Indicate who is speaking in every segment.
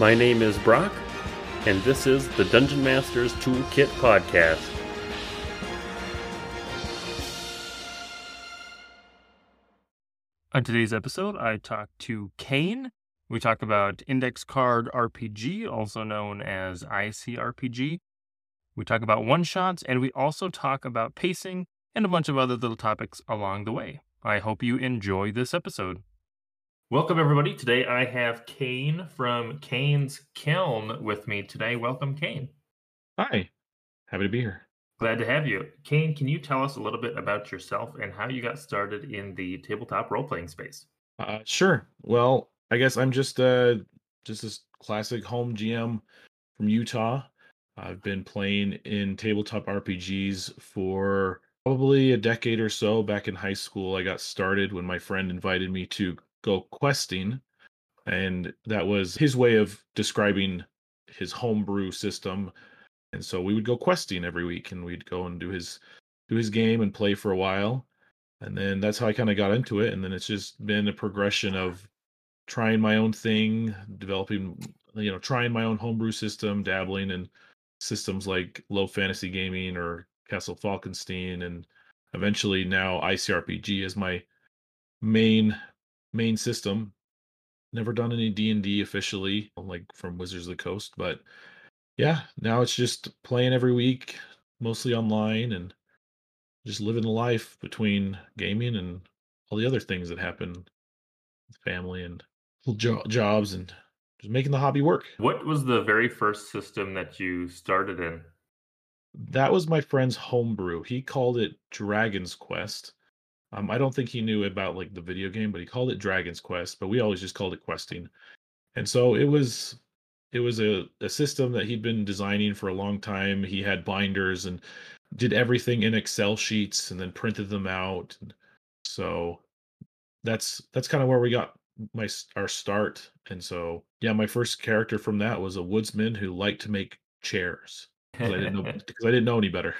Speaker 1: My name is Brock, and this is the Dungeon Masters Toolkit Podcast. On today's episode, I talk to Kane. We talk about Index Card RPG, also known as ICRPG. We talk about one shots, and we also talk about pacing and a bunch of other little topics along the way. I hope you enjoy this episode. Welcome, everybody. Today I have Kane from Kane's Kiln with me today. Welcome, Kane.
Speaker 2: Hi, happy to be here.
Speaker 1: Glad to have you. Kane, can you tell us a little bit about yourself and how you got started in the tabletop role playing space?
Speaker 2: Uh, sure. Well, I guess I'm just uh just this classic home GM from Utah. I've been playing in tabletop RPGs for probably a decade or so. Back in high school, I got started when my friend invited me to go questing, and that was his way of describing his homebrew system. And so we would go questing every week, and we'd go and do his do his game and play for a while. And then that's how I kind of got into it. And then it's just been a progression of trying my own thing, developing, you know, trying my own homebrew system, dabbling in systems like low fantasy gaming or Castle Falkenstein, and eventually now ICRPG is my main main system. Never done any D and D officially, like from Wizards of the Coast, but yeah, now it's just playing every week, mostly online, and just living the life between gaming and all the other things that happen, family and jo- jobs, and just making the hobby work.
Speaker 1: What was the very first system that you started in?
Speaker 2: That was my friend's homebrew. He called it Dragon's Quest. Um, I don't think he knew about like the video game, but he called it Dragon's Quest. But we always just called it questing. And so it was it was a, a system that he'd been designing for a long time. He had binders and did everything in Excel sheets and then printed them out. So that's that's kind of where we got my our start. And so yeah, my first character from that was a woodsman who liked to make chairs because I didn't know because I didn't know any better.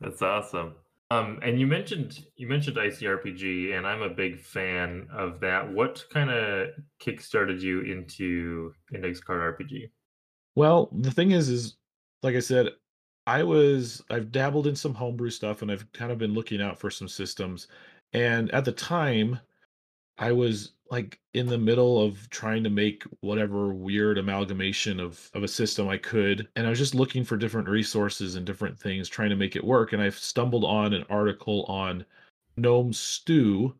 Speaker 1: That's awesome. Um, and you mentioned you mentioned ICRPG, and I'm a big fan of that. What kind of kickstarted you into Index Card RPG?
Speaker 2: Well, the thing is, is like I said, I was I've dabbled in some homebrew stuff, and I've kind of been looking out for some systems. And at the time, I was like in the middle of trying to make whatever weird amalgamation of of a system I could and I was just looking for different resources and different things trying to make it work and I stumbled on an article on Gnome Stew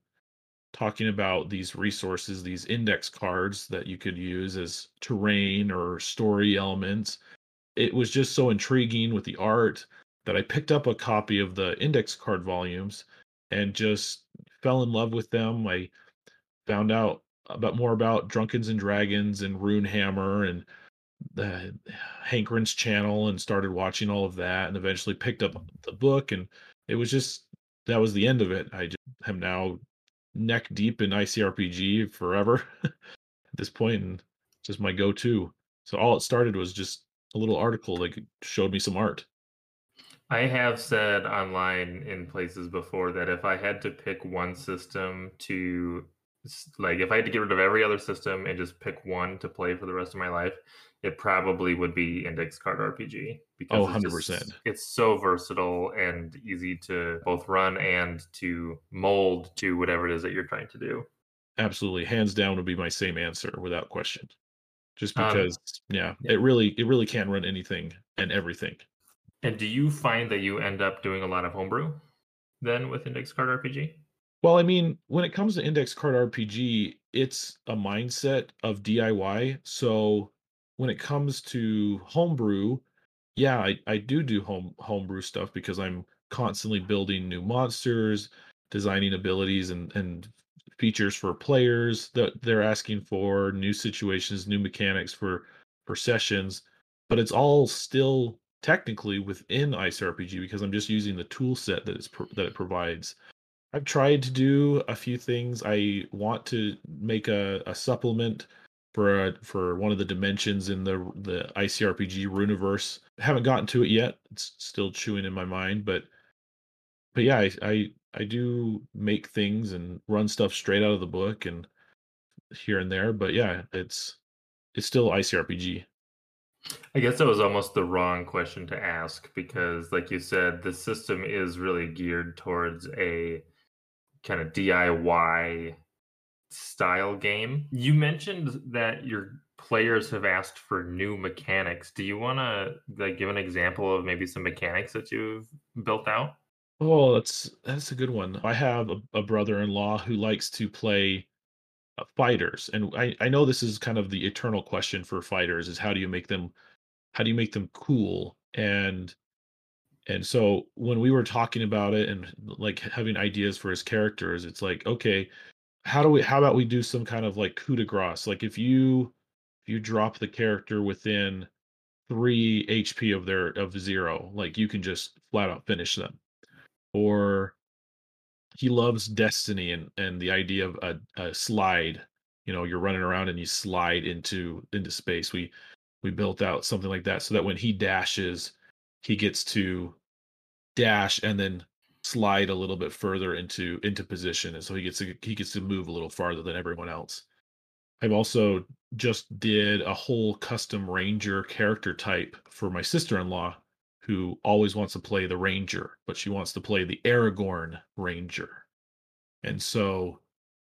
Speaker 2: talking about these resources these index cards that you could use as terrain or story elements. It was just so intriguing with the art that I picked up a copy of the index card volumes and just fell in love with them. I found out about more about Drunkens and Dragons and Runehammer and the Hankerin's channel and started watching all of that and eventually picked up the book and it was just that was the end of it. I just am now neck deep in ICRPG forever at this point and just my go-to. So all it started was just a little article that showed me some art.
Speaker 1: I have said online in places before that if I had to pick one system to like if I had to get rid of every other system and just pick one to play for the rest of my life, it probably would be Index Card RPG
Speaker 2: because oh, 100%. It's,
Speaker 1: just, it's so versatile and easy to both run and to mold to whatever it is that you're trying to do.
Speaker 2: Absolutely, hands down would be my same answer without question. Just um, because, um, yeah, yeah, it really it really can run anything and everything.
Speaker 1: And do you find that you end up doing a lot of homebrew then with Index Card RPG?
Speaker 2: Well, I mean, when it comes to index card RPG, it's a mindset of DIY. So when it comes to homebrew, yeah, I, I do do home homebrew stuff because I'm constantly building new monsters, designing abilities and and features for players that they're asking for, new situations, new mechanics for for sessions. But it's all still technically within ICRPG because I'm just using the tool set that it's that it provides. I've tried to do a few things. I want to make a, a supplement for a, for one of the dimensions in the the ICRPG Runiverse. Haven't gotten to it yet. It's still chewing in my mind, but but yeah, I, I I do make things and run stuff straight out of the book and here and there. But yeah, it's it's still ICRPG.
Speaker 1: I guess that was almost the wrong question to ask because, like you said, the system is really geared towards a kind of DIY style game. You mentioned that your players have asked for new mechanics. Do you want to like give an example of maybe some mechanics that you've built out?
Speaker 2: Oh, that's that's a good one. I have a, a brother-in-law who likes to play uh, fighters, and I I know this is kind of the eternal question for fighters is how do you make them how do you make them cool and and so when we were talking about it and like having ideas for his characters, it's like okay, how do we how about we do some kind of like coup de grace? Like if you if you drop the character within three HP of their of zero, like you can just flat out finish them. Or he loves Destiny and and the idea of a, a slide. You know, you're running around and you slide into into space. We we built out something like that so that when he dashes, he gets to dash and then slide a little bit further into into position, and so he gets to he gets to move a little farther than everyone else. I've also just did a whole custom ranger character type for my sister-in-law who always wants to play the ranger, but she wants to play the Aragorn ranger. And so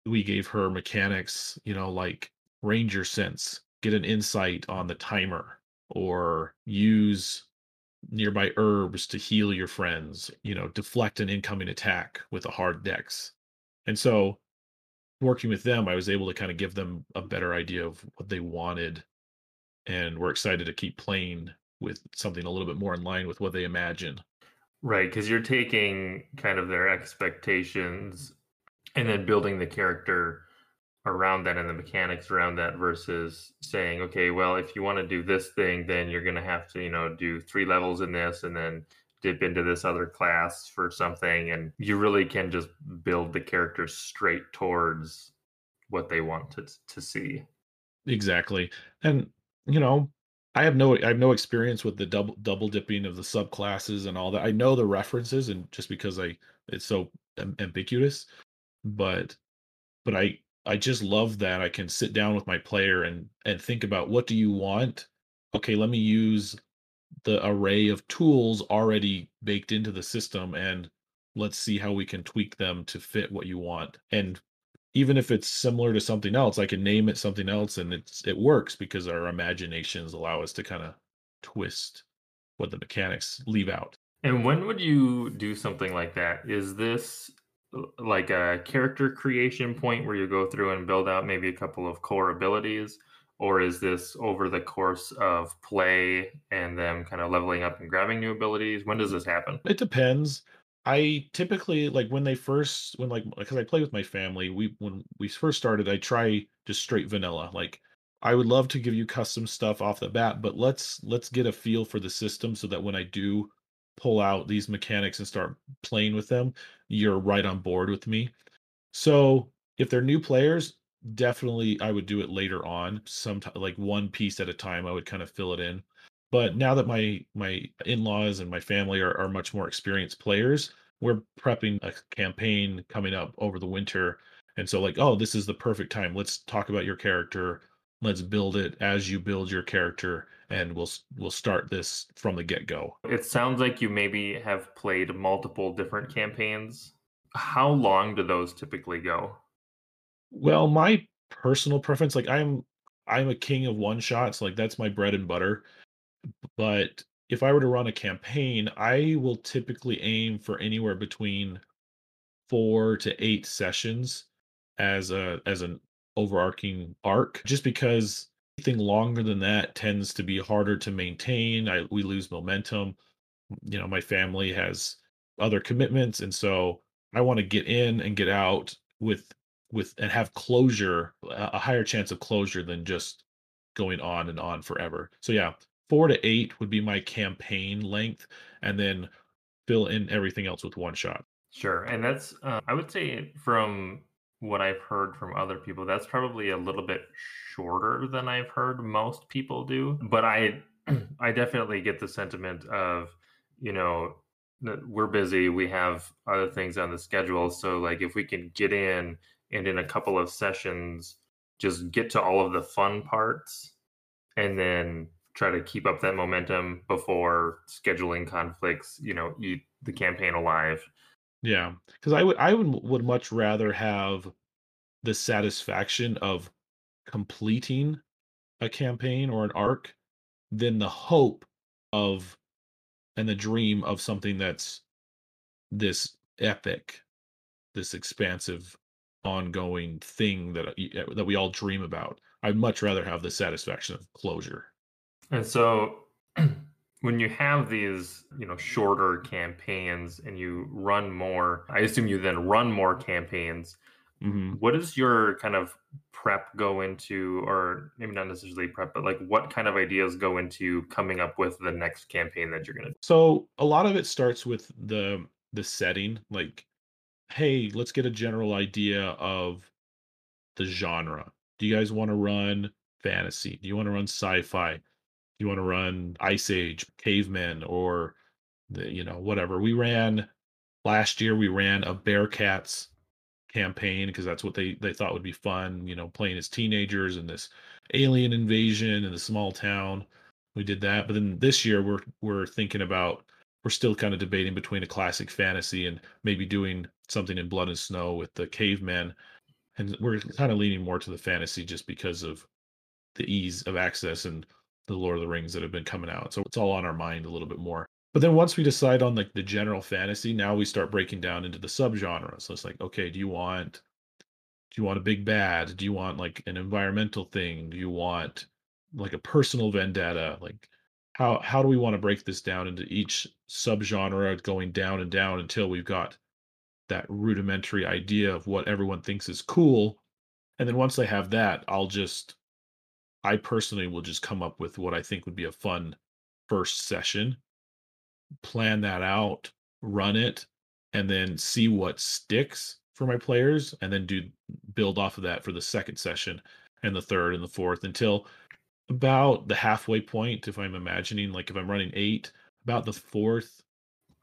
Speaker 2: we gave her mechanics, you know, like ranger sense, get an insight on the timer or use nearby herbs to heal your friends, you know, deflect an incoming attack with a hard dex. And so working with them, I was able to kind of give them a better idea of what they wanted. And we're excited to keep playing with something a little bit more in line with what they imagine.
Speaker 1: Right, because you're taking kind of their expectations and then building the character around that and the mechanics around that versus saying, okay, well, if you want to do this thing, then you're going to have to, you know, do three levels in this and then dip into this other class for something. And you really can just build the characters straight towards what they want to, to see.
Speaker 2: Exactly. And, you know, I have no I have no experience with the double double dipping of the subclasses and all that. I know the references and just because I it's so ambiguous, but but I I just love that I can sit down with my player and and think about what do you want? Okay, let me use the array of tools already baked into the system and let's see how we can tweak them to fit what you want. And even if it's similar to something else, I can name it something else and it's it works because our imaginations allow us to kind of twist what the mechanics leave out.
Speaker 1: And when would you do something like that? Is this like a character creation point where you go through and build out maybe a couple of core abilities? Or is this over the course of play and them kind of leveling up and grabbing new abilities? When does this happen?
Speaker 2: It depends. I typically like when they first when like because I play with my family. We when we first started, I try just straight vanilla. Like I would love to give you custom stuff off the bat, but let's let's get a feel for the system so that when I do pull out these mechanics and start playing with them, you're right on board with me. So if they're new players, definitely I would do it later on, some like one piece at a time. I would kind of fill it in. But now that my my in-laws and my family are, are much more experienced players, we're prepping a campaign coming up over the winter. And so like, oh, this is the perfect time. Let's talk about your character. Let's build it as you build your character and we'll we'll start this from the get-go.
Speaker 1: It sounds like you maybe have played multiple different campaigns. How long do those typically go?
Speaker 2: Well, my personal preference like I'm I'm a king of one shots, like that's my bread and butter. But if I were to run a campaign, I will typically aim for anywhere between 4 to 8 sessions as a as an overarching arc just because anything longer than that tends to be harder to maintain. I we lose momentum. You know, my family has other commitments and so I want to get in and get out with with and have closure a higher chance of closure than just going on and on forever. So yeah, four to eight would be my campaign length, and then fill in everything else with one shot.
Speaker 1: Sure, and that's uh, I would say from what I've heard from other people, that's probably a little bit shorter than I've heard most people do. But I I definitely get the sentiment of you know we're busy, we have other things on the schedule, so like if we can get in and in a couple of sessions just get to all of the fun parts and then try to keep up that momentum before scheduling conflicts, you know, eat the campaign alive.
Speaker 2: Yeah, because I would I would would much rather have the satisfaction of completing a campaign or an arc than the hope of and the dream of something that's this epic, this expansive, ongoing thing that uh, that we all dream about. I'd much rather have the satisfaction of closure.
Speaker 1: And so when you have these, you know, shorter campaigns and you run more, I assume you then run more campaigns.
Speaker 2: Mm-hmm.
Speaker 1: What does your kind of prep go into, or maybe not necessarily prep, but like what kind of ideas go into coming up with the next campaign that you're going to? Do?
Speaker 2: So a lot of it starts with the the setting, like, hey, let's get a general idea of the genre. Do you guys want to run fantasy? Do you want to run sci-fi? You want to run Ice Age, Cavemen, or the you know whatever. We ran last year. We ran a Bearcats campaign because that's what they they thought would be fun. You know, playing as teenagers in this alien invasion in the small town. We did that, but then this year we're we're thinking about we're still kind of debating between a classic fantasy and maybe doing something in Blood and Snow with the cavemen. And we're kind of leaning more to the fantasy just because of the ease of access and the Lord of the Rings that have been coming out. So it's all on our mind a little bit more. But then once we decide on like the general fantasy, now we start breaking down into the subgenres. So it's like, okay, do you want do you want a big bad? Do you want like an environmental thing? Do you want like a personal vendetta? Like how how do we want to break this down into each subgenre going down and down until we've got that rudimentary idea of what everyone thinks is cool. And then once I have that, I'll just I personally will just come up with what I think would be a fun first session, plan that out, run it, and then see what sticks for my players, and then do build off of that for the second session and the third and the fourth until about the halfway point. If I'm imagining, like if I'm running eight, about the fourth,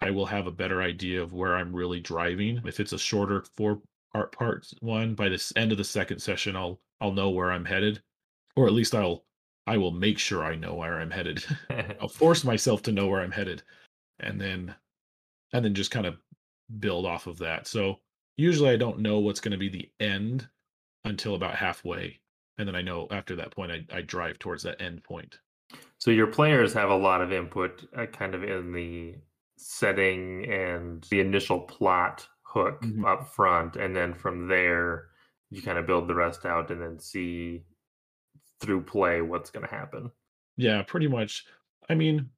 Speaker 2: I will have a better idea of where I'm really driving. If it's a shorter four part one, by this end of the second session, I'll I'll know where I'm headed or at least I'll I will make sure I know where I'm headed. I'll force myself to know where I'm headed, and then and then just kind of build off of that. So usually I don't know what's going to be the end until about halfway, and then I know after that point I, I drive towards that end point.
Speaker 1: So your players have a lot of input, uh, kind of in the setting and the initial plot hook mm-hmm. up front, and then from there you kind of build the rest out, and then see through play what's going to happen.
Speaker 2: Yeah, pretty much. I mean,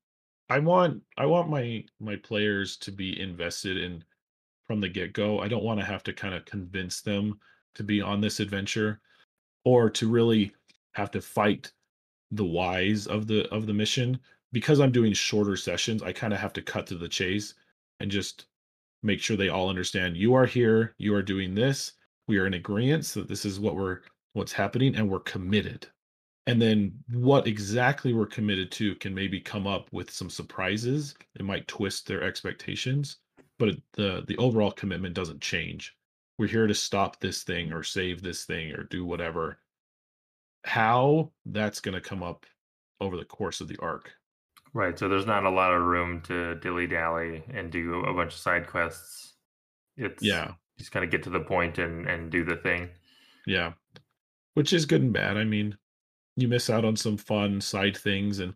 Speaker 2: I want I want my my players to be invested in from the get-go. I don't want to have to kind of convince them to be on this adventure or to really have to fight the whys of the of the mission because I'm doing shorter sessions. I kind of have to cut to the chase and just make sure they all understand you are here, you are doing this, we are in agreement that this is what we're what's happening and we're committed and then what exactly we're committed to can maybe come up with some surprises. It might twist their expectations but the the overall commitment doesn't change. We're here to stop this thing or save this thing or do whatever. How that's going to come up over the course of the arc.
Speaker 1: Right so there's not a lot of room to dilly dally and do a bunch of side quests. It's
Speaker 2: yeah.
Speaker 1: just kind of get to the point and and do the thing.
Speaker 2: Yeah. Which is good and bad i mean you miss out on some fun side things and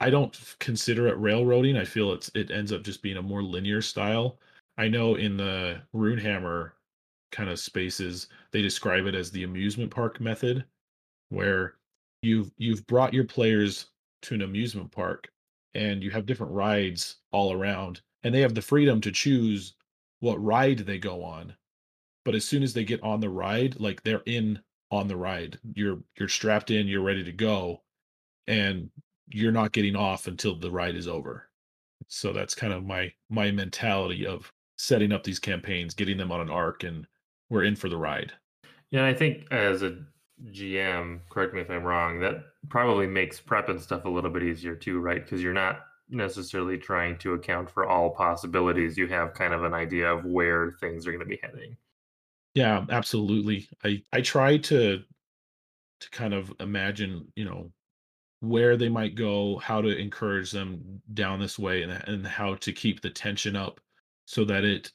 Speaker 2: I don't consider it railroading. I feel it's it ends up just being a more linear style. I know in the Runehammer kind of spaces, they describe it as the amusement park method, where you've you've brought your players to an amusement park and you have different rides all around, and they have the freedom to choose what ride they go on. But as soon as they get on the ride, like they're in on the ride. You're you're strapped in, you're ready to go, and you're not getting off until the ride is over. So that's kind of my my mentality of setting up these campaigns, getting them on an arc, and we're in for the ride.
Speaker 1: Yeah, I think as a GM, correct me if I'm wrong, that probably makes prep and stuff a little bit easier too, right? Because you're not necessarily trying to account for all possibilities. You have kind of an idea of where things are going to be heading.
Speaker 2: Yeah, absolutely. I I try to to kind of imagine, you know, where they might go, how to encourage them down this way, and and how to keep the tension up so that it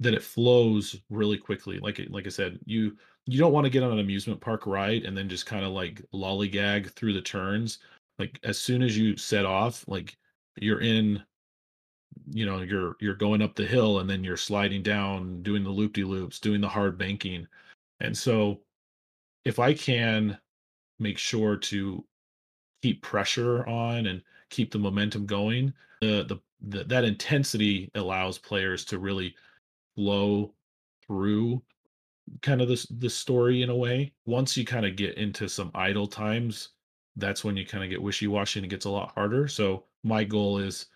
Speaker 2: that it flows really quickly. Like eh, like I said, you you don't want to get on an amusement park ride and then just kind of like lollygag through the turns. Like as soon as you set off, like you're in you know you're you're going up the hill and then you're sliding down doing the loop de loops doing the hard banking. And so if i can make sure to keep pressure on and keep the momentum going the the, the that intensity allows players to really flow through kind of this the story in a way. Once you kind of get into some idle times that's when you kind of get wishy-washy and it gets a lot harder. So my goal is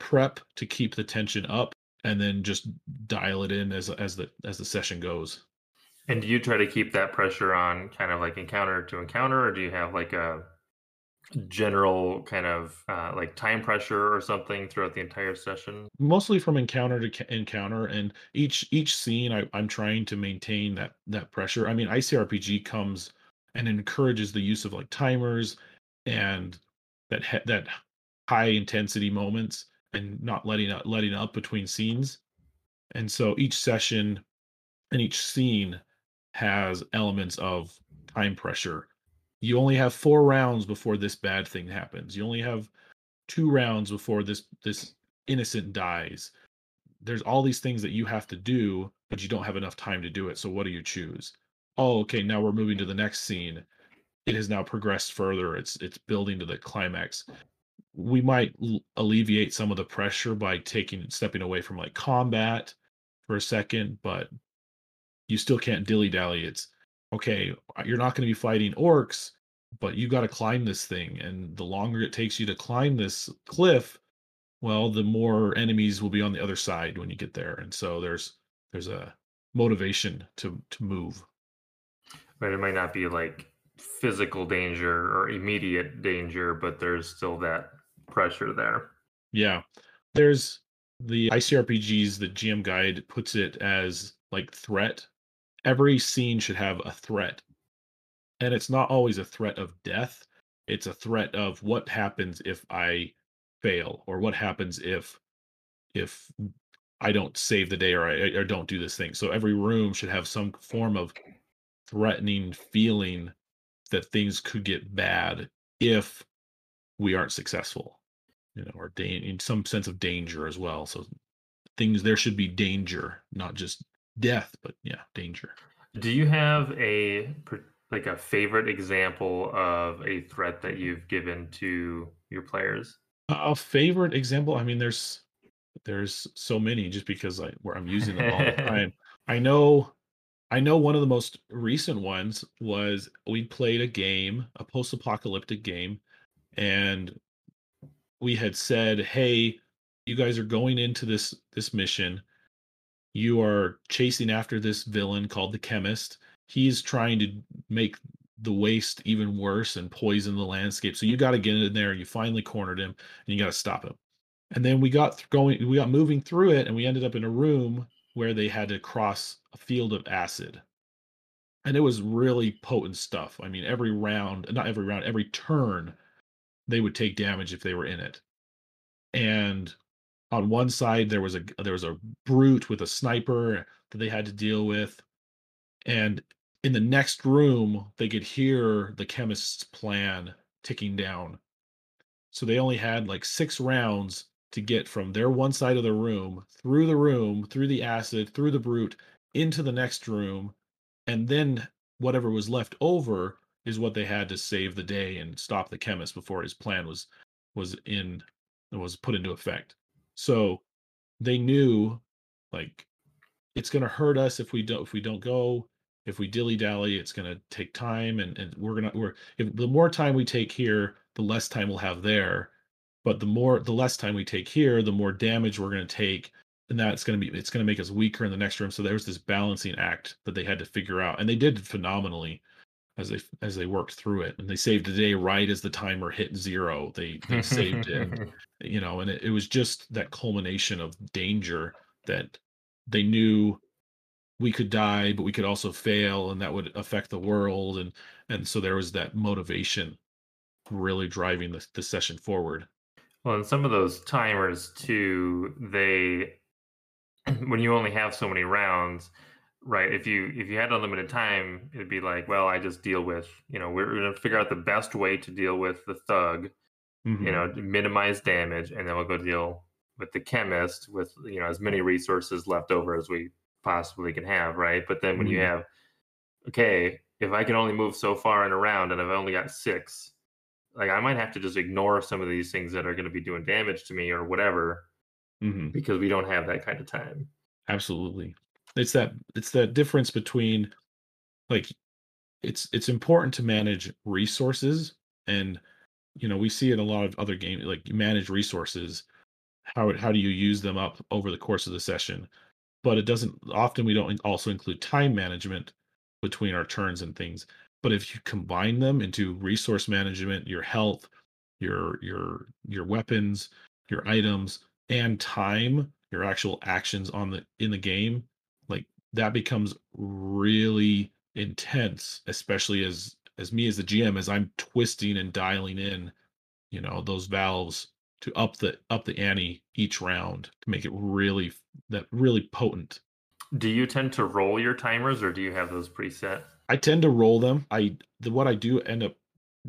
Speaker 2: prep to keep the tension up and then just dial it in as as the as the session goes.
Speaker 1: And do you try to keep that pressure on kind of like encounter to encounter or do you have like a general kind of uh, like time pressure or something throughout the entire session?
Speaker 2: Mostly from encounter to encounter, and each each scene, I, I'm trying to maintain that that pressure. I mean, ICRPG comes and encourages the use of like timers and that that high intensity moments and not letting up letting up between scenes. And so each session and each scene has elements of time pressure. You only have four rounds before this bad thing happens. You only have two rounds before this this innocent dies. There's all these things that you have to do, but you don't have enough time to do it. So what do you choose? Oh, okay, now we're moving to the next scene. It has now progressed further. It's it's building to the climax we might alleviate some of the pressure by taking stepping away from like combat for a second, but you still can't dilly dally. It's okay, uh, you're not going to be fighting orcs, but you got to climb this thing. And the longer it takes you to climb this cliff, well, the more enemies will be on the other side when you get there. And so there's there's a motivation to to move.
Speaker 1: Right. it might not be like physical danger or immediate danger, but there's still that pressure there.
Speaker 2: Yeah. There's the ICRPGs, the GM guide puts it as like threat. Every scene should have a threat. And it's not always a threat of death. It's a threat of what happens if I fail or what happens if if I don't save the day or I or don't do this thing. So every room should have some form of threatening feeling that things could get bad if we aren't successful you know, or da- in some sense of danger as well. So things there should be danger, not just death, but yeah, danger.
Speaker 1: Do you have a like a favorite example of a threat that you've given to your players?
Speaker 2: A favorite example, I mean, there's there's so many just because I where I'm using them all the time. I know I know one of the most recent ones was we played a game, a post-apocalyptic game, and we had said, "Hey, you guys are going into this this mission. You are chasing after this villain called the Chemist. He's trying to make the waste even worse and poison the landscape. So you got to get in there. You finally cornered him, and you got to stop him. And then we got going. We got moving through it, and we ended up in a room where they had to cross a field of acid. And it was really potent stuff. I mean, every round, not every round, every turn, they would take damage if they were in it. And on one side there was a there was a brute with a sniper that they had to deal with. And in the next room, they could hear the chemist's plan ticking down. So they only had like six rounds to get from their one side of the room through the room, through the acid, through the brute, into the next room, and then whatever was left over is what they had to save the day and stop the chemist before his plan was was in was put into effect. So they knew like it's going to hurt us if we don't if we don't go. If we dilly dally it's going to take time and, and we're going to we're if the more time we take here the less time we'll have there. But the more the less time we take here the more damage we're going to take and that's going to be it's going to make us weaker in the next room. So there was this balancing act that they had to figure out and they did phenomenally as they as they worked through it and they saved the day right as the timer hit zero they they saved it you know and it, it was just that culmination of danger that they knew we could die but we could also fail and that would affect the world and and so there was that motivation really driving the, the session forward.
Speaker 1: Well, and some of those timers too, they when you only have so many rounds, right? If you if you had unlimited time, it'd be like, well, I just deal with, you know, we're gonna figure out the best way to deal with the thug,
Speaker 2: Mhm.
Speaker 1: you know, minimize damage, and then we'll go deal with the chemist with you know as many resources left over as we possibly can have, right? But then when you
Speaker 2: Mhm.
Speaker 1: have, okay, if I can only move so far in a round and I've only got six, like I might have to just ignore some of these things that are going to be doing damage to me or whatever
Speaker 2: Mhm.
Speaker 1: because we don't have that kind of time.
Speaker 2: Absolutely. It's that it's that difference between like it's it's important to manage resources and you know we see in a lot of other games like you manage resources how how do you use them up over the course of the session? But it doesn't often we don't also include time management between our turns and things. But if you combine them into resource management your health your your your weapons your items and time your actual actions on the in the game that becomes really intense especially as as me as the gm as i'm twisting and dialing in you know those valves to up the up the ante each round to make it really that really potent
Speaker 1: Do you tend to roll your timers or do you have those preset?
Speaker 2: i tend to roll them i the what i do end up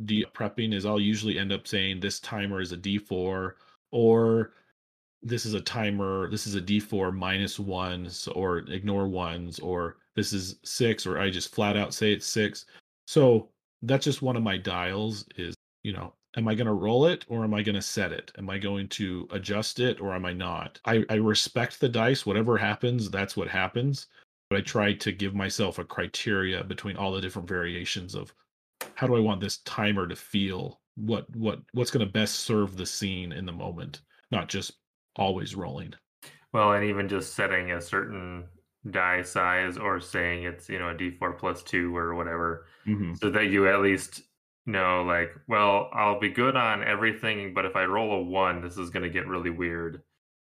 Speaker 2: de prepping is i'll usually end up saying this timer is a d4 or this is a timer this is a d4 minus ones or ignore ones or this is six or i just flat out say it's six. So that's just one of my dials is you know am i going to roll it or am i going to set it? Am i going to adjust it or am i not? I, I respect the dice whatever happens that's what happens but i try to give myself a criteria between all the different variations of how do i want this timer to feel? What what what's going to best serve the scene in the moment not just always rolling
Speaker 1: Well, and even just setting a certain die size or saying it's, you know, a D4 plus two or whatever,
Speaker 2: Mhm.
Speaker 1: so that you at least know, like, well, I'll be good on everything, but if I roll a one, this is going to get really weird,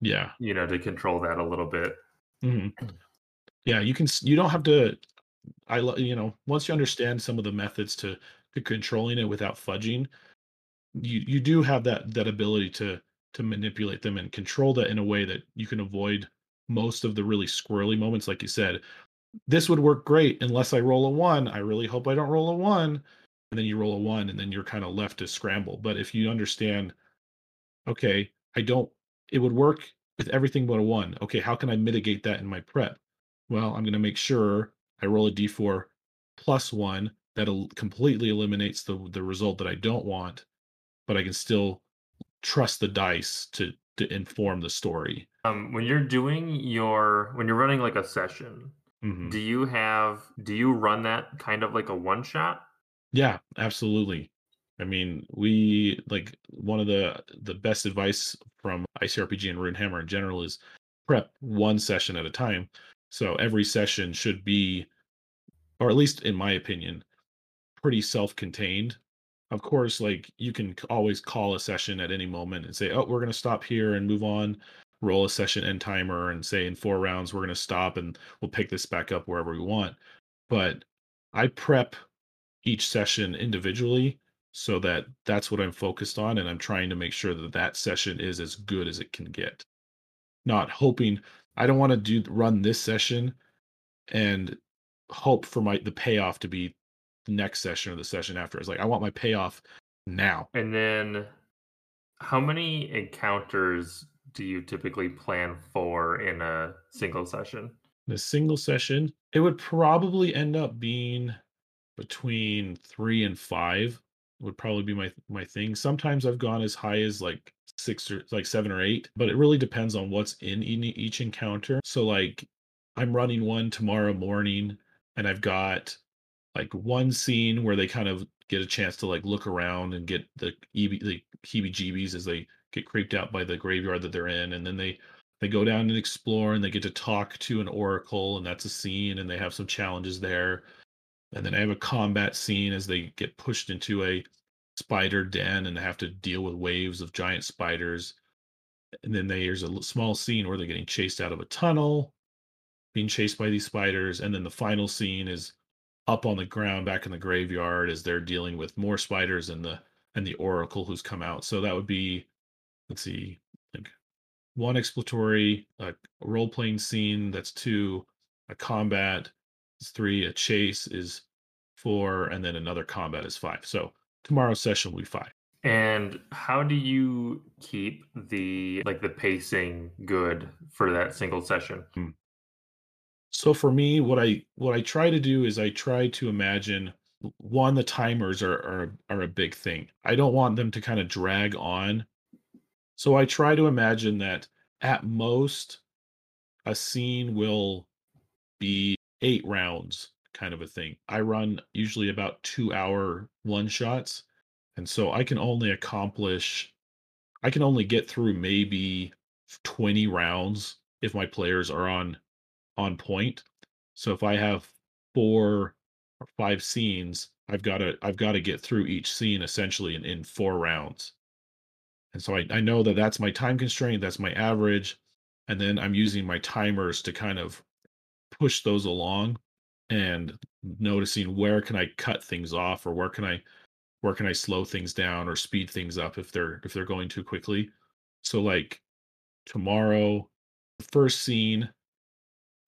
Speaker 2: yeah
Speaker 1: you know, to control that a little bit.
Speaker 2: Mhm. yeah you can you don't have to i you know once you understand some of the methods to to controlling it without fudging you you do have that that ability to to manipulate them and control that in a way that you can avoid most of the really squirrely moments like you said. This would work great unless i roll a one i really hope i don't roll a one and then you roll a one and then you're kind of left to scramble. But if you understand okay i don't it would work with everything but a one. Okay how can i mitigate that in my prep? Well i'm going to make sure i roll a d4 plus one that completely eliminates the the result that i don't want but i can still trust the dice to to inform the story
Speaker 1: Um, when you're doing your, when you're running like a session,
Speaker 2: Mhm.
Speaker 1: do you have, do you run that kind of like a one shot?
Speaker 2: Yeah, absolutely. I mean, we like one of the the best advice from ICRPG and Runehammer in general is prep one session at a time. So every session should be, or at least in my opinion, pretty self-contained. Of course, like you can always call a session at any moment and say, "Oh, we're going to stop here and move on." Roll a session end timer and say in four rounds we're going to stop and we'll pick this back up wherever we want. But I prep each session individually so that that's what I'm focused on and I'm trying to make sure that that session is as good as it can get. Not hoping I don't want to do run this session and hope for my the payoff to be next session or the session after. It's like I want my payoff now.
Speaker 1: And then how many encounters do you typically plan for in a single session?
Speaker 2: In a single session, it would probably end up being between three and five would probably be my my thing. Sometimes I've gone as high as like six or like seven or eight, but it really depends on what's in, in each encounter. So like I'm running one tomorrow morning and I've got like one scene where they kind of get a chance to like look around and get the the heebie-jeebies as they get creeped out by the graveyard that they're in, and then they they go down and explore and they get to talk to an oracle, and that's a scene, and they have some challenges there. And then I have a combat scene as they get pushed into a spider den and have to deal with waves of giant spiders. And then there's a small scene where they're getting chased out of a tunnel, being chased by these spiders. And then the final scene is up on the ground back in the graveyard as they're dealing with more spiders and the and the oracle who's come out. So that would be let's see, like one exploratory, a role playing scene. That's two. A combat is three. A chase is four, and then another combat is five. So tomorrow's session will be five.
Speaker 1: And how do you keep the like the pacing good for that single session?
Speaker 2: Hmm. So for me, what I what I try to do is I try to imagine one the timers are are are a big thing. I don't want them to kind of drag on. So I try to imagine that at most a scene will be 8 rounds kind of a thing. I run usually about 2 hour one shots and so I can only accomplish I can only get through maybe 20 rounds if my players are on on point. So if I have 4 or 5 scenes, I've got to I've got to get through each scene essentially in, in 4 rounds. And so I, I know that that's my time constraint, that's my average, and then I'm using my timers to kind of push those along and noticing where can I cut things off or where can I where can I slow things down or speed things up if they're if they're going too quickly. So like tomorrow, the first scene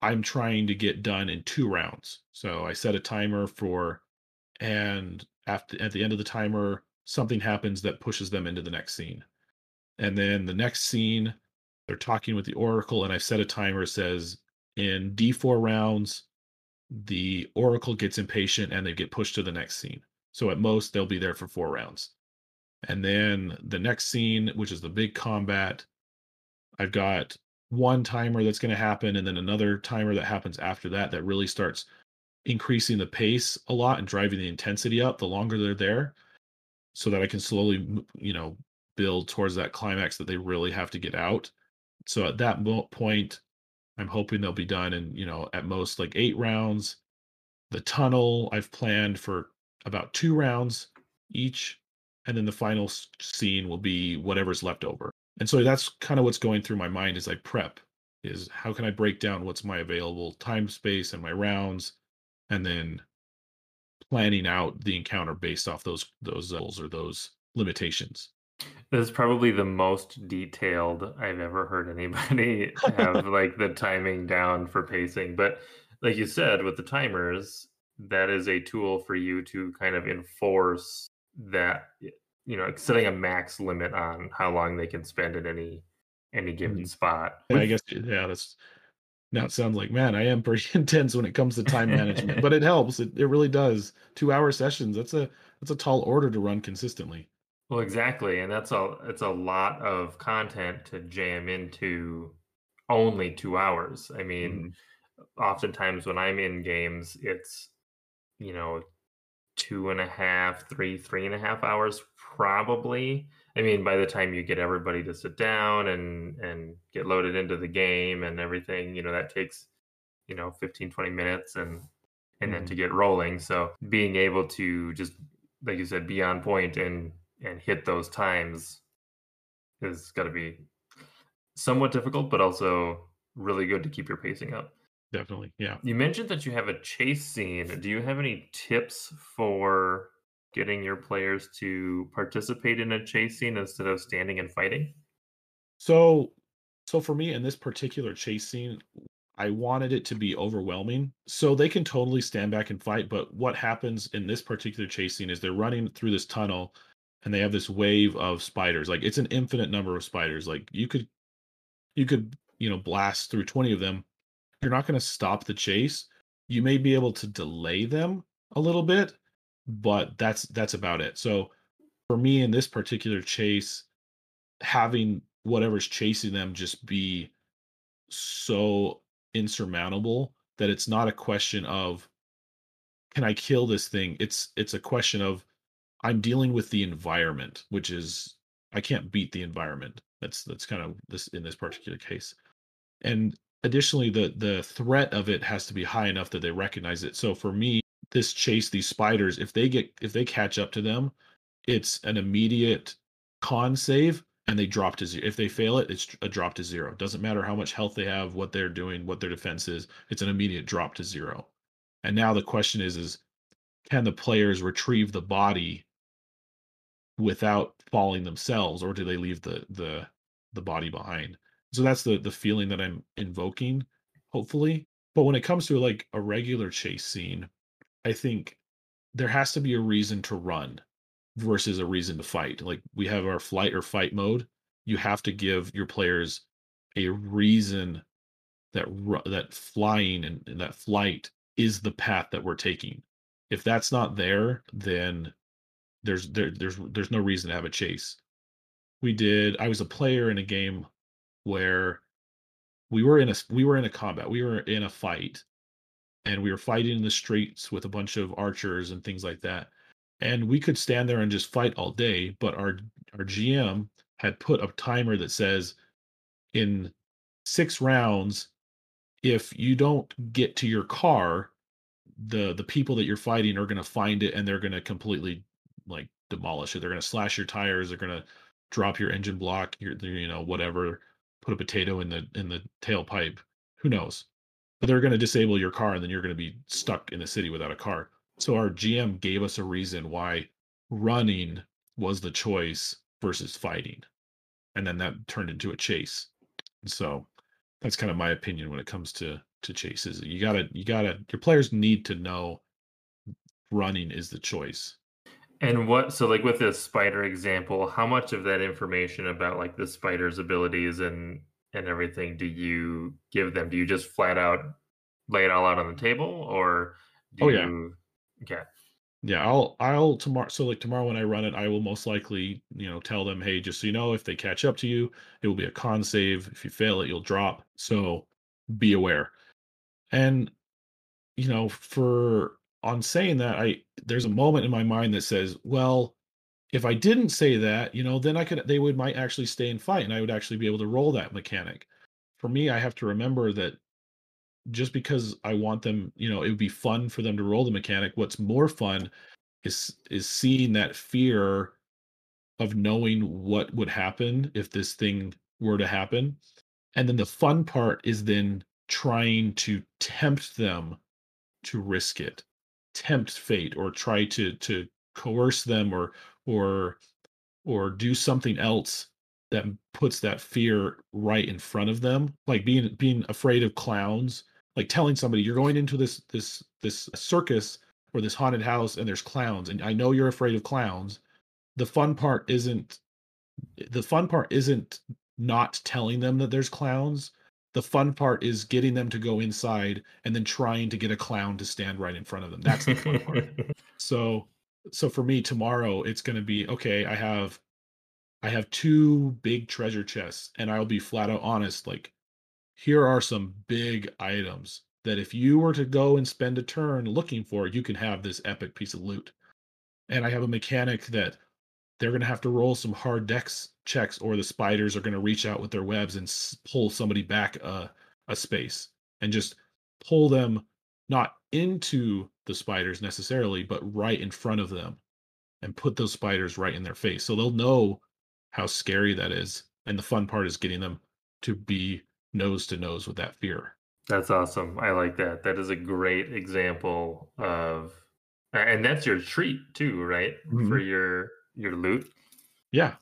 Speaker 2: I'm trying to get done in two rounds. So I set a timer for and after at the end of the timer something happens that pushes them into the next scene. And then the next scene they're talking with the oracle and I've set a timer says in D4 rounds the oracle gets impatient and they get pushed to the next scene. So at most they'll be there for 4 rounds. And then the next scene, which is the big combat, I've got one timer that's going to happen and then another timer that happens after that that really starts increasing the pace a lot and driving the intensity up the longer they're there so that I can slowly you know build towards that climax that they really have to get out. So at that point I'm hoping they'll be done in, you know, at most like 8 rounds. The tunnel I've planned for about 2 rounds each and then the final scene will be whatever's left over and so that's kind of what's going through my mind as I prep is how can I break down what's my available time space and my rounds and then planning out the encounter based off those those levels or those limitations.
Speaker 1: This is probably the most detailed I've ever heard anybody have like the timing down for pacing. But like you said, with the timers, that is a tool for you to kind of enforce that you know setting a max limit on how long they can spend at any any given mm-hmm. spot.
Speaker 2: Yeah, I guess yeah, that's now it sounds like man, I am pretty intense when it comes to time management, but it helps. It it really does. Two hour sessions. That's a that's a tall order to run consistently.
Speaker 1: Well, exactly, and that's a it's a lot of content to jam into only two hours. I mean, mm-hmm. oftentimes when I'm in games, it's you know two and a half, three, three and a half hours probably. I mean, by the time you get everybody to sit down and and get loaded into the game and everything, you know, that takes, you know, 15, 20 minutes and and then to mm-hmm. get rolling. So being able to just like you said, be on point and and hit those times is gotta be somewhat difficult, but also really good to keep your pacing up.
Speaker 2: Definitely. Yeah.
Speaker 1: You mentioned that you have a chase scene. Do you have any tips for getting your players to participate in a chase scene instead of standing and fighting?
Speaker 2: So, so for me in this particular chase scene, I wanted it to be overwhelming. So they can totally stand back and fight, but what happens in this particular chase scene is they're running through this tunnel and they have this wave of spiders. Like it's an infinite number of spiders. Like you could you could, you know, blast through 20 of them you're not going to stop the chase. You may be able to delay them a little bit, but that's that's about it. So for me in this particular chase, having whatever's chasing them just be so insurmountable that it's not a question of can I kill this thing? It's it's a question of I'm dealing with the environment, which is I can't beat the environment. That's that's kind of this in this particular case. And additionally the the threat of it has to be high enough that they recognize it. So for me this chase these spiders if they get if they catch up to them it's an immediate con save and they drop to zero if they fail it it's a drop to zero. Doesn't matter how much health they have what they're doing what their defense is it's an immediate drop to zero. And now the question is is can the players retrieve the body without falling themselves or do they leave the the the body behind so that's the the feeling that i'm invoking hopefully but when it comes to like a regular chase scene i think there has to be a reason to run versus a reason to fight like we have our flight or fight mode you have to give your players a reason that that flying and, and that flight is the path that we're taking if that's not there then there's there, there's there's no reason to have a chase. We did. I was a player in a game where we were in a we were in a combat. We were in a fight, and we were fighting in the streets with a bunch of archers and things like that. And we could stand there and just fight all day, but our our GM had put a timer that says in six rounds, if you don't get to your car, the the people that you're fighting are going to find it and they're going to completely like demolish it. They're going to slash your tires. They're going to drop your engine block. Your, you know, whatever. Put a potato in the in the tailpipe. Who knows? But they're going to disable your car, and then you're going to be stuck in the city without a car. So our GM gave us a reason why running was the choice versus fighting, and then that turned into a chase. So that's kind of my opinion when it comes to to chases. You gotta you gotta your players need to know running is the choice
Speaker 1: and what so like with this spider example, how much of that information about like the spider's abilities and and everything do you give them? Do you just flat out lay it all out on the table or do
Speaker 2: oh,
Speaker 1: you
Speaker 2: yeah. Okay. Yeah, I'll I'll tomorrow so like tomorrow when I run it, I will most likely, you know, tell them, hey, just so you know, if they catch up to you, it will be a con save. If you fail it, you'll drop. So be aware. And you know, for on saying that, I there's a moment in my mind that says, well, if I didn't say that, you know, then I could they would might actually stay and fight and I would actually be able to roll that mechanic. For me, I have to remember that just because I want them, you know, it would be fun for them to roll the mechanic. What's more fun is is seeing that fear of knowing what would happen if this thing were to happen. And then the fun part is then trying to tempt them to risk it tempt fate or try to to coerce them or or or do something else that puts that fear right in front of them like being being afraid of clowns like telling somebody you're going into this this this circus or this haunted house and there's clowns and i know you're afraid of clowns. The fun part isn't the fun part isn't not telling them that there's clowns the fun part is getting them to go inside and then trying to get a clown to stand right in front of them. That's the fun part. So so for me tomorrow it's going to be okay, I have I have two big treasure chests and I'll be flat out honest like here are some big items that if you were to go and spend a turn looking for, you can have this epic piece of loot. And I have a mechanic that they're going to have to roll some hard dex checks or the spiders are going to reach out with their webs and pull somebody back a, a space and just pull them not into the spiders necessarily but right in front of them and put those spiders right in their face so they'll know how scary that is and the fun part is getting them to be nose to nose with that fear
Speaker 1: that's awesome i like that that is a great example of and that's your treat too right mm-hmm. for your your loot.
Speaker 2: Yeah.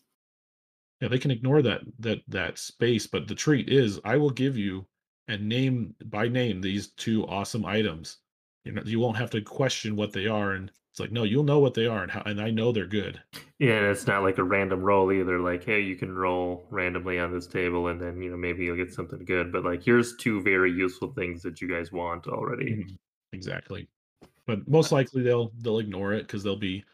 Speaker 2: Yeah, they can ignore that that that space, but the treat is I will give you and name by name these two awesome items. You know, you won't have to question what they are and it's like, no, you'll know what they are and how and I know they're good.
Speaker 1: Yeah, it's not like a random roll either. Like, hey, you can roll randomly on this table and then, you know, maybe you'll get something good. But like here's two very useful things that you guys want already. Mm-hmm.
Speaker 2: Exactly. But most likely they'll they'll ignore it because they'll be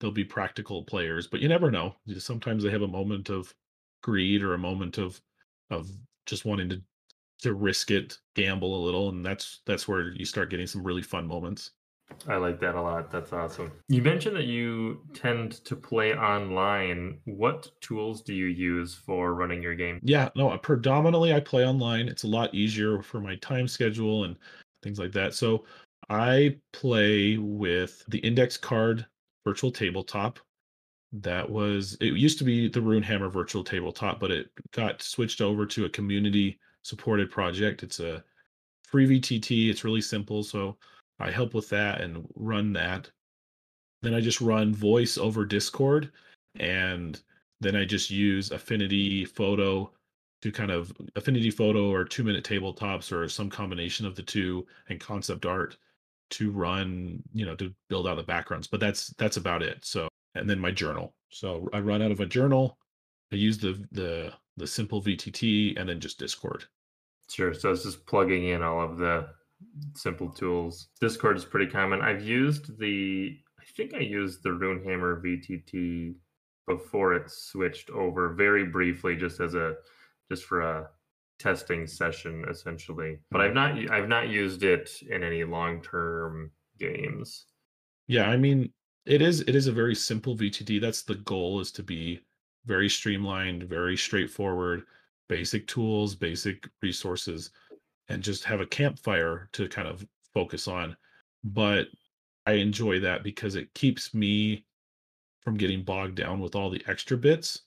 Speaker 2: they'll be practical players, but you never know. Sometimes they have a moment of greed or a moment of of just wanting to to risk it, gamble a little, and that's that's where you start getting some really fun moments.
Speaker 1: I like that a lot. That's awesome. You mentioned that you tend to play online. What tools do you use for running your game?
Speaker 2: Yeah, no, uh, predominantly I play online. It's a lot easier for my time schedule and things like that. So I play with the index card virtual tabletop. That was it used to be the runehammer virtual tabletop but it got switched over to a community supported project. It's a free vtt it's really simple so i help with that and run that. Then i just run voice over discord and then I just use Affinity Photo to kind of Affinity Photo or two minute tabletops or some combination of the two and concept art to run, you know, to build out the backgrounds. But that's that's about it. So and then my journal. So I run out of a journal. I use the the the simple VTT and then just Discord.
Speaker 1: Sure. So it's just plugging in all of the simple tools. Discord is pretty common. I've used the I think I used the Runehammer VTT before it switched over very briefly just as a just for a testing session essentially. But I've mm-hmm. not I've not used it in any long-term games.
Speaker 2: Yeah, I mean it is it is a very simple VTT. That's the goal is to be very streamlined, very straightforward, basic tools, basic resources and just have a campfire to kind of focus on. But I enjoy that because it keeps me from getting bogged down with all the extra bits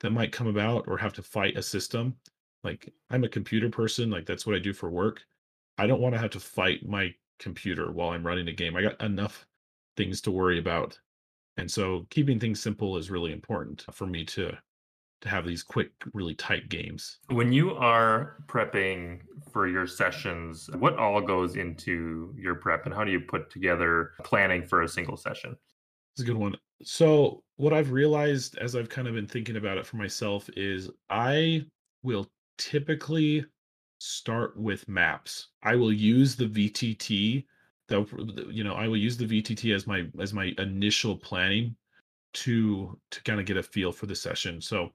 Speaker 2: that might come about or have to fight a system. Like I'm a computer person, like that's what I do for work. I don't want to have to fight my computer while I'm running a game. I got enough things to worry about. And so keeping things simple is really important for me to to have these quick, really tight games.
Speaker 1: When you are prepping for your sessions, what all goes into your prep and how do you put together planning for a single session?
Speaker 2: It's a good one. So, what I've realized as I've kind of been thinking about it for myself is I will typically start with maps. I will use the VTT that you know, I will use the VTT as my as my initial planning to to kind of get a feel for the session. So,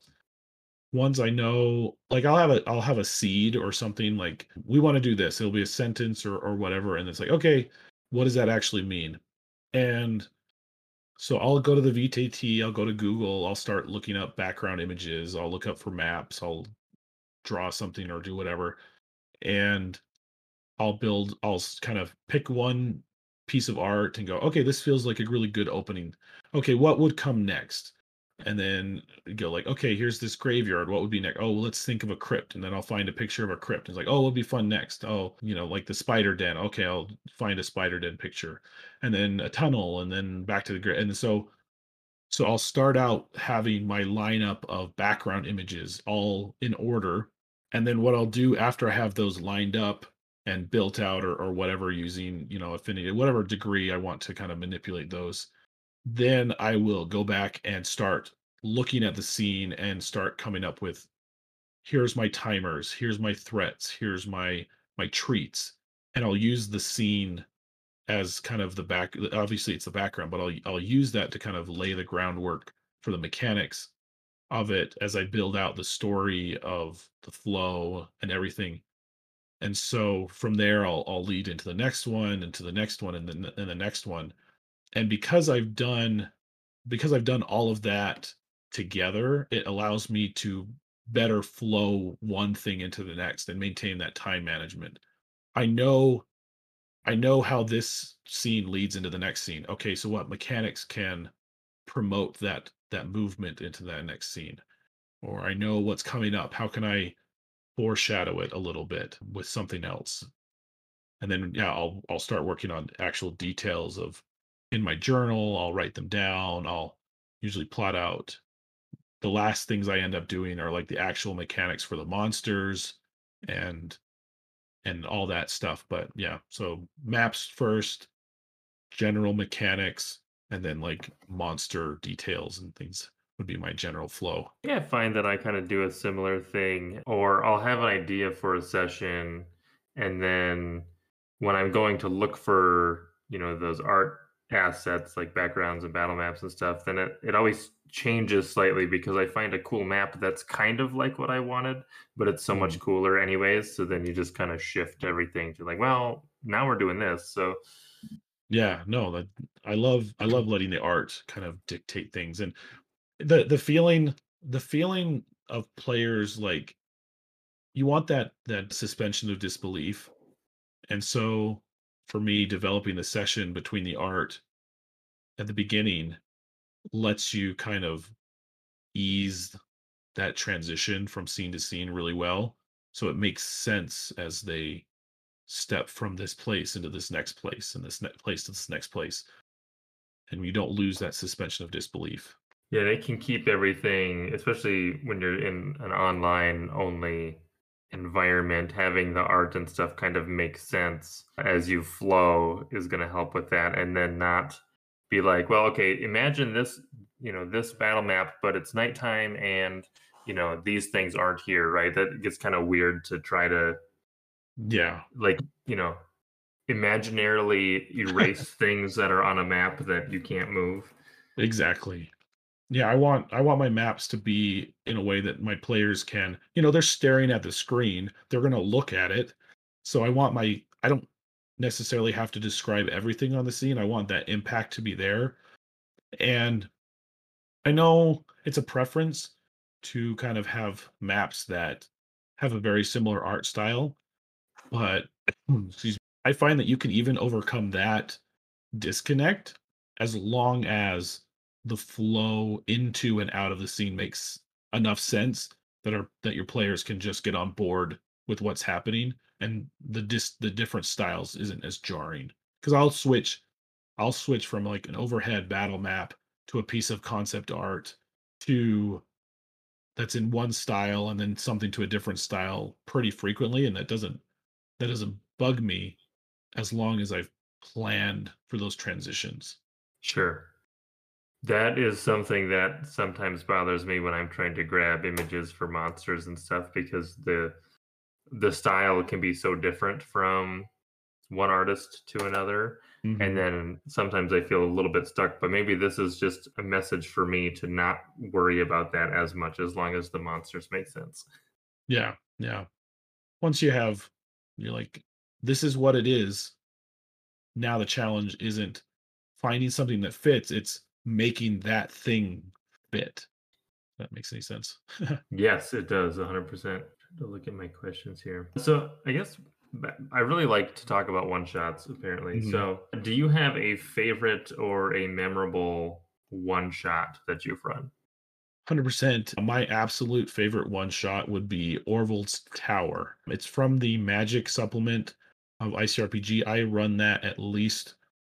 Speaker 2: ones I know, like I'll have a I'll have a seed or something like we want to do this. It'll be a sentence or or whatever, and it's like okay, what does that actually mean? And so I'll go to the VTT, I'll go to Google, I'll start looking up background images, I'll look up for maps, I'll draw something or do whatever, and I'll build. I'll kind of pick one piece of art and go, okay, this feels like a really good opening. Okay, what would come next? and then go like, okay, here's this graveyard. What would be next? Oh, well, let's think of a crypt, and then I'll find a picture of a crypt. It's like, oh, would be fun next? Oh, you know, like the spider den. Okay, I'll find a spider den picture, and then a tunnel, and then back to the grid. And so, so I'll start out having my lineup of background images all in order, and then what I'll do after I have those lined up and built out or, or whatever using you know affinity whatever degree i want to kind of manipulate those then I will go back and start looking at the scene and start coming up with here's my timers, here's my threats, here's my my treats, and I'll use the scene as kind of the back obviously it's the background, but I'll I'll use that to kind of lay the groundwork for the mechanics of it as I build out the story of the flow and everything. And so from there I'll I'll lead into the next one, into the next one, and then and the next one and because I've done because I've done all of that together, it allows me to better flow one thing into the next and maintain that time management. I know I know how this scene leads into the next scene. Okay, so what mechanics can promote that that movement into that next scene? Or I know what's coming up. How can I foreshadow it a little bit with something else? And then yeah, I'll I'll start working on actual details of in my journal. I'll write them down. I'll usually plot out. The last things I end up doing are like the actual mechanics for the monsters and and all that stuff. But yeah, so maps first, general mechanics, and then like monster details and things would be my general flow.
Speaker 1: Yeah, I find that I kind of do a similar thing, or I'll have an idea for a session, and then when I'm going to look for, you know, those art assets like backgrounds and battle maps and stuff, then it, it always changes slightly because I find a cool map that's kind of like what I wanted, but it's so much mm-hmm. cooler anyways. So then you just kind of shift everything to like, well, now we're doing this. So
Speaker 2: yeah, no, that I love I love letting the art kind of dictate things and the the feeling the feeling of players like you want that that suspension of disbelief. And so for me developing the session between the art at the beginning lets you kind of ease that transition from scene to scene really well so it makes sense as they step from this place into this next place and this next place to this next place and you don't lose that suspension of disbelief
Speaker 1: Yeah, they can keep everything, especially when you're in an online only environment, having the art and stuff kind of make sense as you flow is going to help with that. And then not be like, well, okay, imagine this, you know, this battle map, but it's nighttime and, you know, these things aren't here, right? That gets kind of weird to try to,
Speaker 2: Yeah.
Speaker 1: like, you know, imaginarily erase things that are on a map that you can't move.
Speaker 2: Exactly. Yeah, I want I want my maps to be in a way that my players can, you know, they're staring at the screen, they're going to look at it. So I want my I don't necessarily have to describe everything on the scene. I want that impact to be there. And I know it's a preference to kind of have maps that have a very similar art style, but hmm. excuse me, I find that you can even overcome that disconnect as long as the flow into and out of the scene makes enough sense that are that your players can just get on board with what's happening and the dis the different styles isn't as jarring. Because i'll switch i'll switch from like an overhead battle map to a piece of concept art to that's in one style and then something to a different style pretty frequently and that doesn't that doesn't bug me as long as i've planned for those transitions
Speaker 1: Sure. That is something that sometimes bothers me when I'm trying to grab images for monsters and stuff because the the style can be so different from one artist to another
Speaker 2: Mhm.
Speaker 1: and then sometimes I feel a little bit stuck but maybe this is just a message for me to not worry about that as much as long as the monsters make sense.
Speaker 2: yeah yeah once you have you're like this is what it is now the challenge isn't finding something that fits it's making that thing fit that makes any sense
Speaker 1: Yes, it does 100%. Trying to look at my questions here. So, I guess I really like to talk about one shots apparently.
Speaker 2: Mhm.
Speaker 1: So, do you have a favorite or a memorable one shot that you've run?
Speaker 2: 100% my absolute favorite one shot would be orville's tower it's from the magic supplement of icrpg i run that at least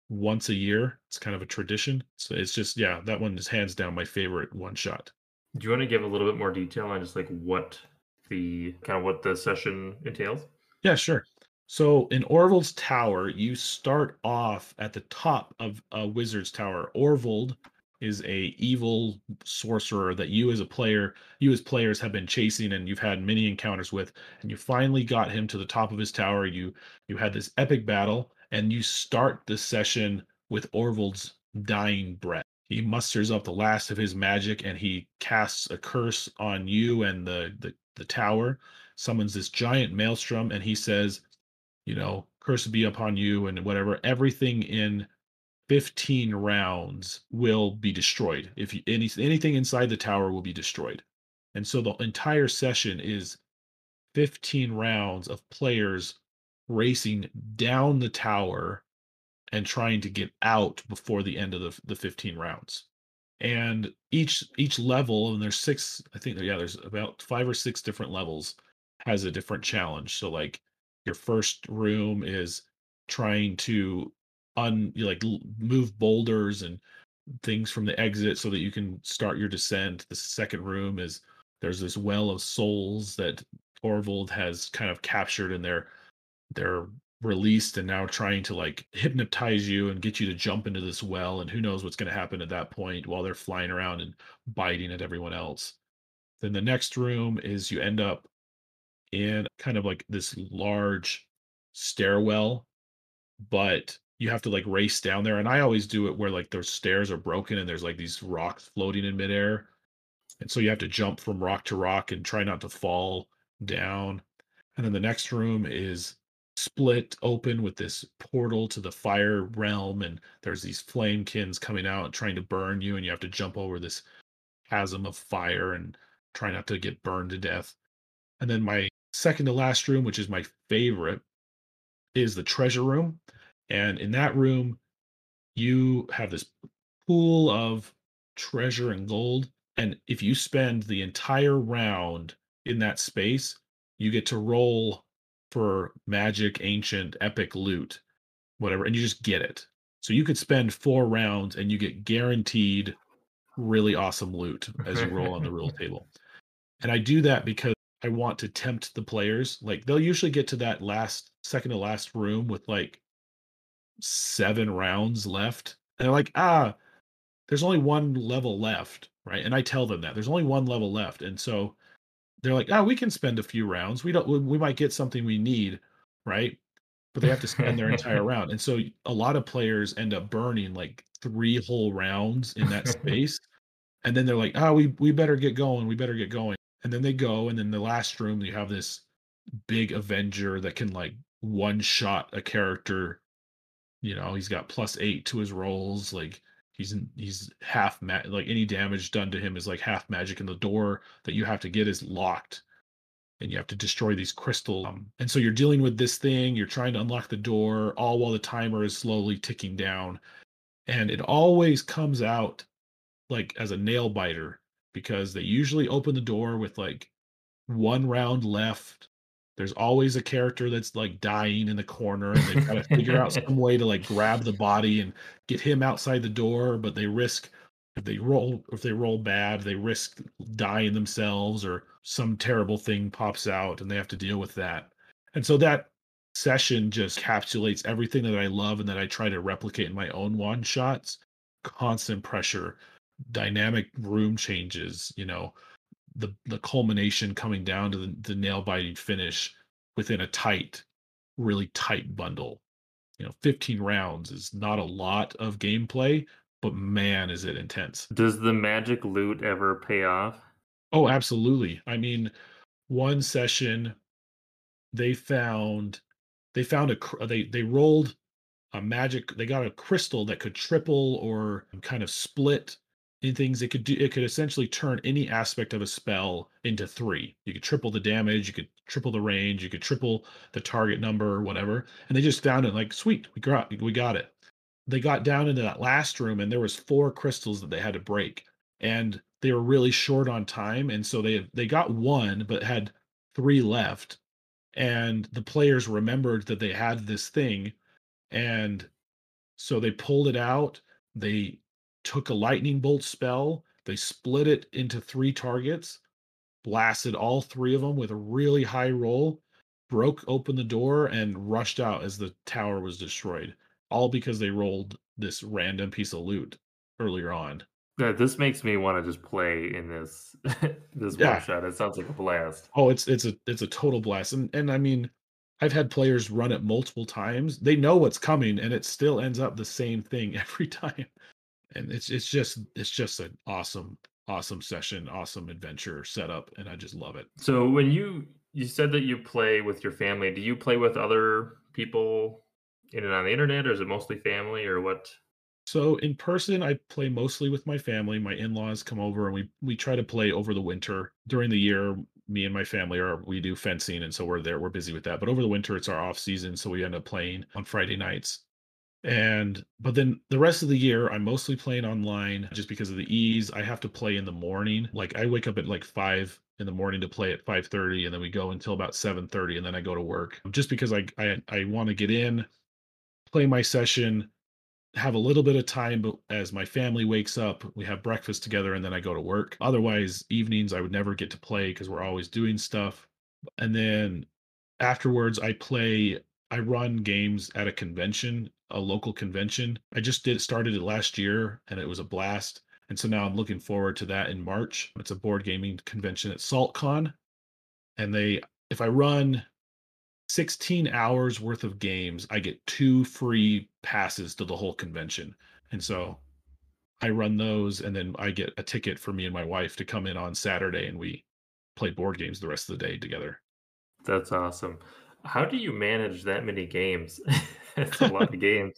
Speaker 2: once a year it's kind of a tradition so it's just yeah that one is hands down my favorite one shot
Speaker 1: Do you want to give a little bit more detail on just like what the kind of what the session entails?
Speaker 2: Yeah, sure. So in Orville's tower, you start off at the top of a wizard's tower. Orville is a evil sorcerer that you as a player, you as players have been chasing and you've had many encounters with, and you finally got him to the top of his tower. You you had this epic battle, and you start the session with Orville's dying breath. He musters up the last of his magic and he casts a curse on you and the the, the tower summons this giant maelstrom and he says, you know, curse be upon you and whatever. Everything in 15 rounds will be destroyed. If you, any, anything inside the tower will be destroyed. And so the entire session is 15 rounds of players racing down the tower and trying to get out before the end of the, the 15 rounds and each each level and there's six i think yeah there's about five or six different levels has a different challenge so like your first room is trying to un you like move boulders and things from the exit so that you can start your descent. The second room is there's this well of souls that Torvald has kind of captured and they're they're released and now trying to like hypnotize you and get you to jump into this well and who knows what's going to happen at that point while they're flying around and biting at everyone else. Then the next room is you end up in kind of like this large stairwell but you have to like race down there and i always do it where like those stairs are broken and there's like these rocks floating in midair and so you have to jump from rock to rock and try not to fall down and then the next room is split open with this portal to the fire realm and there's these flamekins coming out trying to burn you and you have to jump over this chasm of fire and try not to get burned to death and then my second to last room which is my favorite is the treasure room and in that room you have this pool of treasure and gold and if you spend the entire round in that space you get to roll for magic, ancient, epic loot, whatever, and you just get it. So you could spend four rounds and you get guaranteed really awesome loot as you roll on the roll table. And I do that because I want to tempt the players. Like they'll usually get to that last second to last room with like seven rounds left. And they're like, ah, there's only one level left, right? And I tell them that there's only one level left. And so they're like, ah, we can spend a few rounds. We don't we might get something we need, right? But they have to spend their entire round. And so a lot of players end up burning like three whole rounds in that space. And then they're like, oh, we we better get going. We better get going. And then they go, and then the last room you have this big Avenger that can like one shot a character. You know, he's got plus eight to his rolls. Like he's he's half ma- like any damage done to him is like half magic, and the door that you have to get is locked, and you have to destroy these crystals. Um, and so you're dealing with this thing. You're trying to unlock the door, all while the timer is slowly ticking down, and it always comes out like as a nail biter because they usually open the door with like one round left. There's always a character that's like dying in the corner, and they've got to figure out some way to like grab the body and get him outside the door. But they risk if they roll if they roll bad, they risk dying themselves, or some terrible thing pops out, and they have to deal with that. And so that session just encapsulates everything that I love and that I try to replicate in my own one shots. Constant pressure, dynamic room changes, you know, the the culmination coming down to the, the nail biting finish within a tight, really tight bundle. You know, 15 rounds is not a lot of gameplay, but man, is it intense.
Speaker 1: Does the magic loot ever pay off?
Speaker 2: Oh, absolutely. I mean, one session they found they found a they they rolled a magic they got a crystal that could triple or kind of split in things it could do it could essentially turn any aspect of a spell into three. You could triple the damage you could triple the range you could triple the target number or whatever and they just found it like sweet we got we got it. They got down into that last room and there was four crystals that they had to break and they were really short on time and so they they got one but had three left and the players remembered that they had this thing and so they pulled it out they took a lightning bolt spell, they split it into three targets, blasted all three of them with a really high roll, broke open the door, and rushed out as the tower was destroyed. All because they rolled this random piece of loot earlier on.
Speaker 1: Yeah, this makes me want to just play in this this yeah. one shot. It sounds like a blast.
Speaker 2: Oh, it's it's a it's a total blast. And and I mean, I've had players run it multiple times. They know what's coming, and it still ends up the same thing every time and it's it's just it's just an awesome awesome session awesome adventure setup and i just love it.
Speaker 1: So when you you said that you play with your family do you play with other people in and on the internet or is it mostly family or what?
Speaker 2: So in person i play mostly with my family. My in-laws come over and we we try to play over the winter. During the year me and my family are we do fencing and so we're there we're busy with that. But over the winter it's our off season so we end up playing on friday nights and but then the rest of the year i'm mostly playing online just because of the ease. I have to play in the morning. Like i wake up at like 5 in the morning to play at 5:30 and then we go until about 7:30 and then i go to work just because i i, I want to get in play my session have a little bit of time but as my family wakes up we have breakfast together and then i go to work. Otherwise evenings i would never get to play because we're always doing stuff. And then afterwards i play I run games at a convention, a local convention. I just did started it last year and it was a blast. And so now I'm looking forward to that in March. It's a board gaming convention at SaltCon. And they if I run 16 hours worth of games, I get two free passes to the whole convention. And so I run those and then I get a ticket for me and my wife to come in on Saturday and we play board games the rest of the day together.
Speaker 1: That's awesome. How do you manage that many games? it's a lot of games.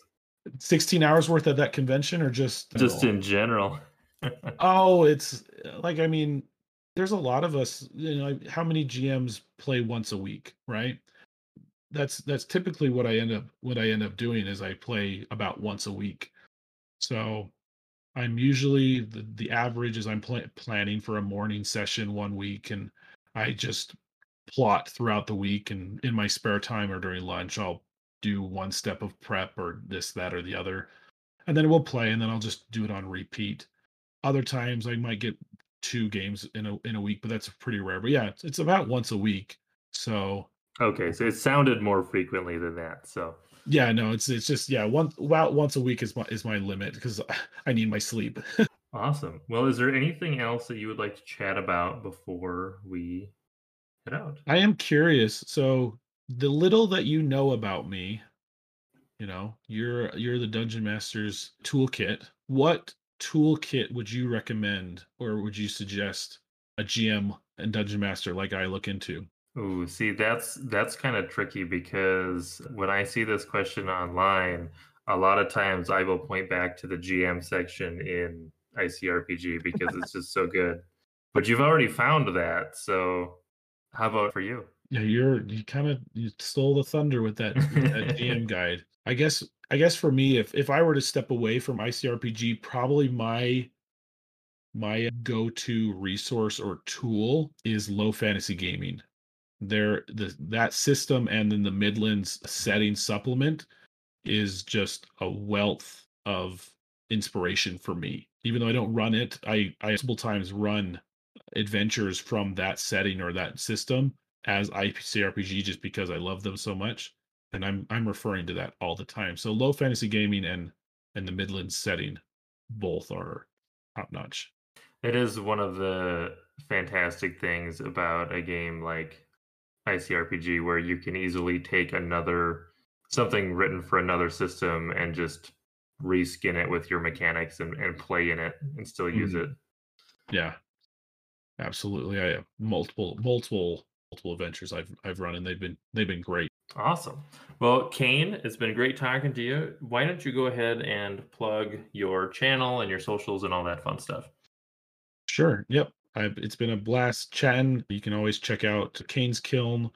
Speaker 2: 16 hours worth of that convention or just
Speaker 1: just in general?
Speaker 2: oh, it's like I mean, there's a lot of us, you know, how many GMs play once a week, right? That's that's typically what I end up what I end up doing is I play about once a week. So I'm usually the, the average is I'm pl- planning for a morning session one week and I just plot throughout the week and in my spare time or during lunch i'll do one step of prep or this that or the other and then we'll play and then i'll just do it on repeat Other times I might get two games in a in a week, but that's pretty rare. But yeah, it's, it's about once a week. So
Speaker 1: okay, so it sounded more frequently than that. So
Speaker 2: yeah, no, it's it's just yeah, one about once a week is my is my limit because I need my sleep.
Speaker 1: awesome. Well, is there anything else that you would like to chat about before we head out?
Speaker 2: I am curious. So the little that you know about me, you know, you're you're the Dungeon Master's toolkit. What toolkit would you recommend or would you suggest a GM and Dungeon Master like I look into?
Speaker 1: Oh, see, that's that's kind of tricky because when I see this question online, a lot of times I will point back to the GM section in ICRPG because it's just so good. But you've already found that, so how about for you?
Speaker 2: Yeah, you're you kind of you stole the thunder with that, with that GM guide. I guess I guess for me, if if I were to step away from ICRPG, probably my my go-to resource or tool is low fantasy gaming. There the that system and then the Midlands setting supplement is just a wealth of inspiration for me. Even though I don't run it, I I multiple times run adventures from that setting or that system as ICRPG just because I love them so much. And I'm I'm referring to that all the time. So low fantasy gaming and and the Midland setting both are top notch.
Speaker 1: It is one of the fantastic things about a game like ICRPG where you can easily take another something written for another system and just reskin it with your mechanics and, and play in it and still use mm-hmm. it.
Speaker 2: Yeah. Absolutely. I have multiple multiple multiple adventures I've I've run and they've been they've been great.
Speaker 1: Awesome. Well, Kane, it's been great talking to you. Why don't you go ahead and plug your channel and your socials and all that fun stuff?
Speaker 2: Sure. Yep. I've, it's been a blast chatting. You can always check out Kane's Kiln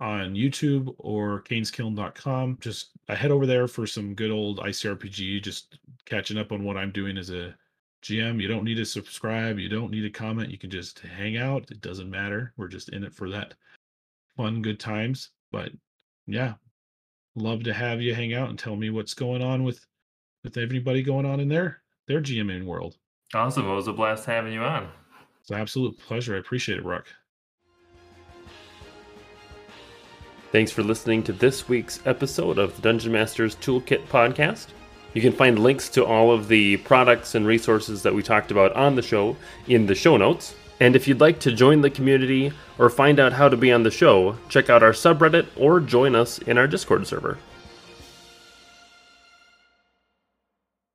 Speaker 2: on YouTube or kaneskiln.com. Just I head over there for some good old ICRPG, just catching up on what I'm doing as a GM. You don't need to subscribe. You don't need to comment. You can just hang out. It doesn't matter. We're just in it for that fun, good times. But yeah, love to have you hang out and tell me what's going on with with everybody going on in their their GMing world.
Speaker 1: Awesome. It was a blast having you on.
Speaker 2: It's an absolute pleasure. I appreciate it, Ruck.
Speaker 1: Thanks for listening to this week's episode of the Dungeon Masters Toolkit podcast. You can find links to all of the products and resources that we talked about on the show in the show notes. And if you'd like to join the community or find out how to be on the show, check out our subreddit or join us in our Discord server.